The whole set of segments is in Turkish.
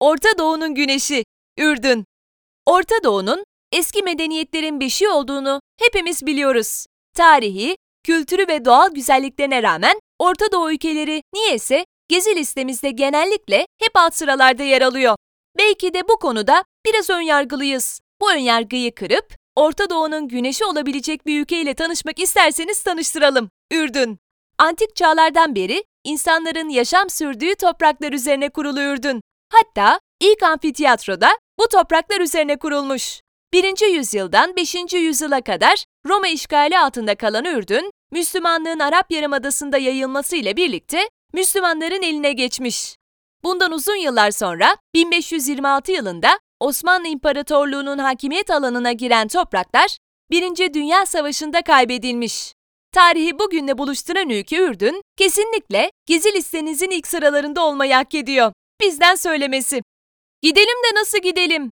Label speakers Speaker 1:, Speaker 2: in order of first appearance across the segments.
Speaker 1: Orta Doğu'nun güneşi, Ürdün. Orta Doğu'nun eski medeniyetlerin beşiği olduğunu hepimiz biliyoruz. Tarihi, kültürü ve doğal güzelliklerine rağmen Orta Doğu ülkeleri niyeyse gezi listemizde genellikle hep alt sıralarda yer alıyor. Belki de bu konuda biraz önyargılıyız. Bu önyargıyı kırıp Orta Doğu'nun güneşi olabilecek bir ülkeyle tanışmak isterseniz tanıştıralım. Ürdün. Antik çağlardan beri insanların yaşam sürdüğü topraklar üzerine kurulu Ürdün. Hatta ilk amfiteyatroda bu topraklar üzerine kurulmuş. 1. yüzyıldan 5. yüzyıla kadar Roma işgali altında kalan Ürdün, Müslümanlığın Arap Yarımadası'nda yayılması ile birlikte Müslümanların eline geçmiş. Bundan uzun yıllar sonra 1526 yılında Osmanlı İmparatorluğu'nun hakimiyet alanına giren topraklar 1. Dünya Savaşı'nda kaybedilmiş. Tarihi bugünle buluşturan ülke Ürdün, kesinlikle gezi listenizin ilk sıralarında olmayı hak ediyor. Bizden söylemesi. Gidelim de nasıl gidelim?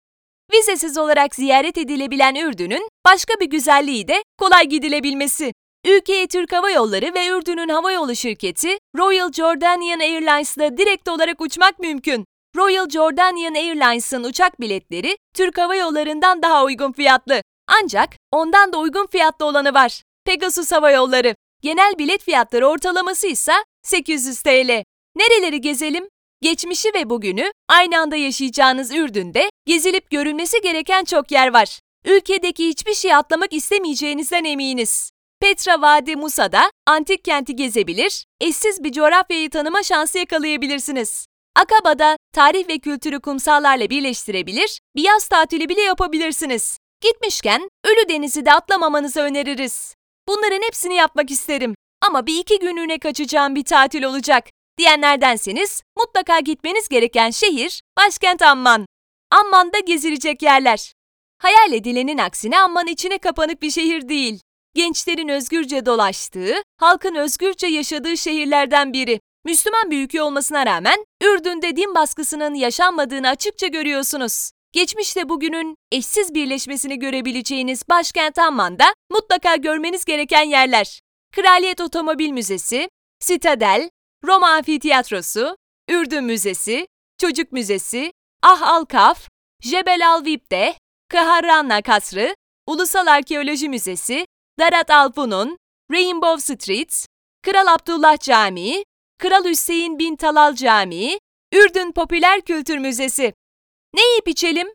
Speaker 1: Vizesiz olarak ziyaret edilebilen Ürdün'ün başka bir güzelliği de kolay gidilebilmesi. Ülkeye Türk Hava Yolları ve Ürdün'ün havayolu şirketi Royal Jordanian Airlines'la direkt olarak uçmak mümkün. Royal Jordanian Airlines'ın uçak biletleri Türk Hava Yolları'ndan daha uygun fiyatlı. Ancak ondan da uygun fiyatlı olanı var. Pegasus Hava Yolları. Genel bilet fiyatları ortalaması ise 800 TL. Nereleri gezelim? Geçmişi ve bugünü aynı anda yaşayacağınız Ürdün'de gezilip görülmesi gereken çok yer var. Ülkedeki hiçbir şey atlamak istemeyeceğinizden eminiz. Petra Vadi Musa'da antik kenti gezebilir, eşsiz bir coğrafyayı tanıma şansı yakalayabilirsiniz. Akaba'da tarih ve kültürü kumsallarla birleştirebilir, bir yaz tatili bile yapabilirsiniz. Gitmişken Ölü Deniz'i de atlamamanızı öneririz. Bunların hepsini yapmak isterim ama bir iki günlüğüne kaçacağım bir tatil olacak diyenlerdenseniz mutlaka gitmeniz gereken şehir başkent Amman. Amman'da gezilecek yerler. Hayal edilenin aksine Amman içine kapanık bir şehir değil. Gençlerin özgürce dolaştığı, halkın özgürce yaşadığı şehirlerden biri. Müslüman bir ülke olmasına rağmen Ürdün'de din baskısının yaşanmadığını açıkça görüyorsunuz. Geçmişte bugünün eşsiz birleşmesini görebileceğiniz başkent Amman'da mutlaka görmeniz gereken yerler. Kraliyet Otomobil Müzesi, Sitadel, Roma Amfiteyatrosu, Ürdün Müzesi, Çocuk Müzesi, Ah Al Kaf, Jebel Al Vipde, Kaharranna Kasrı, Ulusal Arkeoloji Müzesi, Darat Al Funun, Rainbow Street, Kral Abdullah Camii, Kral Hüseyin bin Talal Camii, Ürdün Popüler Kültür Müzesi. Ne yiyip içelim?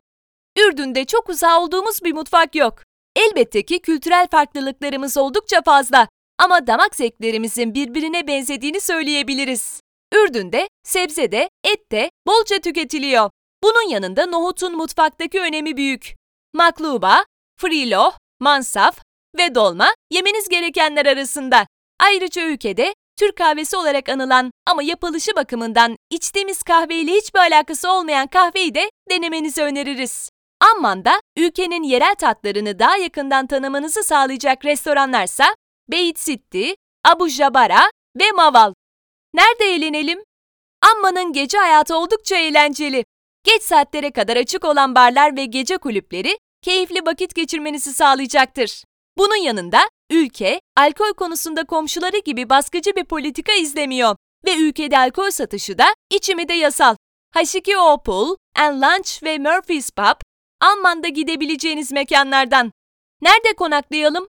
Speaker 1: Ürdün'de çok uzağa olduğumuz bir mutfak yok. Elbette ki kültürel farklılıklarımız oldukça fazla ama damak zevklerimizin birbirine benzediğini söyleyebiliriz. Ürdün'de sebze de, et de bolca tüketiliyor. Bunun yanında nohutun mutfaktaki önemi büyük. Makluba, frilo, mansaf ve dolma yemeniz gerekenler arasında. Ayrıca ülkede Türk kahvesi olarak anılan ama yapılışı bakımından içtiğimiz kahveyle hiçbir alakası olmayan kahveyi de denemenizi öneririz. Amman'da ülkenin yerel tatlarını daha yakından tanımanızı sağlayacak restoranlarsa Beit Sitti, Abu Jabara ve Maval. Nerede eğlenelim? Amman'ın gece hayatı oldukça eğlenceli. Geç saatlere kadar açık olan barlar ve gece kulüpleri keyifli vakit geçirmenizi sağlayacaktır. Bunun yanında ülke alkol konusunda komşuları gibi baskıcı bir politika izlemiyor ve ülkede alkol satışı da içimi de yasal. H2O Pool, and Lunch ve Murphy's Pub, Amman'da gidebileceğiniz mekanlardan. Nerede konaklayalım?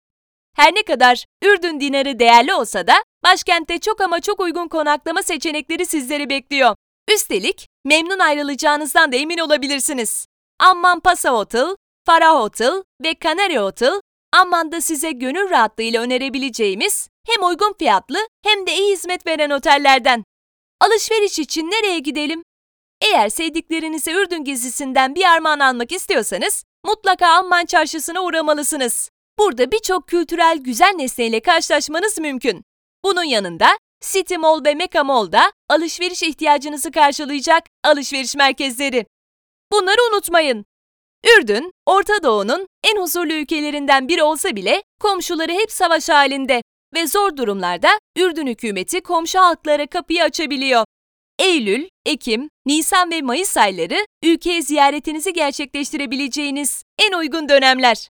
Speaker 1: Her ne kadar Ürdün dinarı değerli olsa da başkentte çok ama çok uygun konaklama seçenekleri sizleri bekliyor. Üstelik memnun ayrılacağınızdan da emin olabilirsiniz. Amman Pasa Hotel, Farah Hotel ve Canary Hotel, Amman'da size gönül rahatlığıyla önerebileceğimiz hem uygun fiyatlı hem de iyi hizmet veren otellerden. Alışveriş için nereye gidelim? Eğer sevdiklerinize Ürdün gezisinden bir armağan almak istiyorsanız mutlaka Amman çarşısına uğramalısınız. Burada birçok kültürel güzel nesneyle karşılaşmanız mümkün. Bunun yanında City Mall ve Mecca Mall'da alışveriş ihtiyacınızı karşılayacak alışveriş merkezleri. Bunları unutmayın. Ürdün, Orta Doğu'nun en huzurlu ülkelerinden biri olsa bile komşuları hep savaş halinde ve zor durumlarda Ürdün hükümeti komşu halklara kapıyı açabiliyor. Eylül, Ekim, Nisan ve Mayıs ayları ülkeye ziyaretinizi gerçekleştirebileceğiniz en uygun dönemler.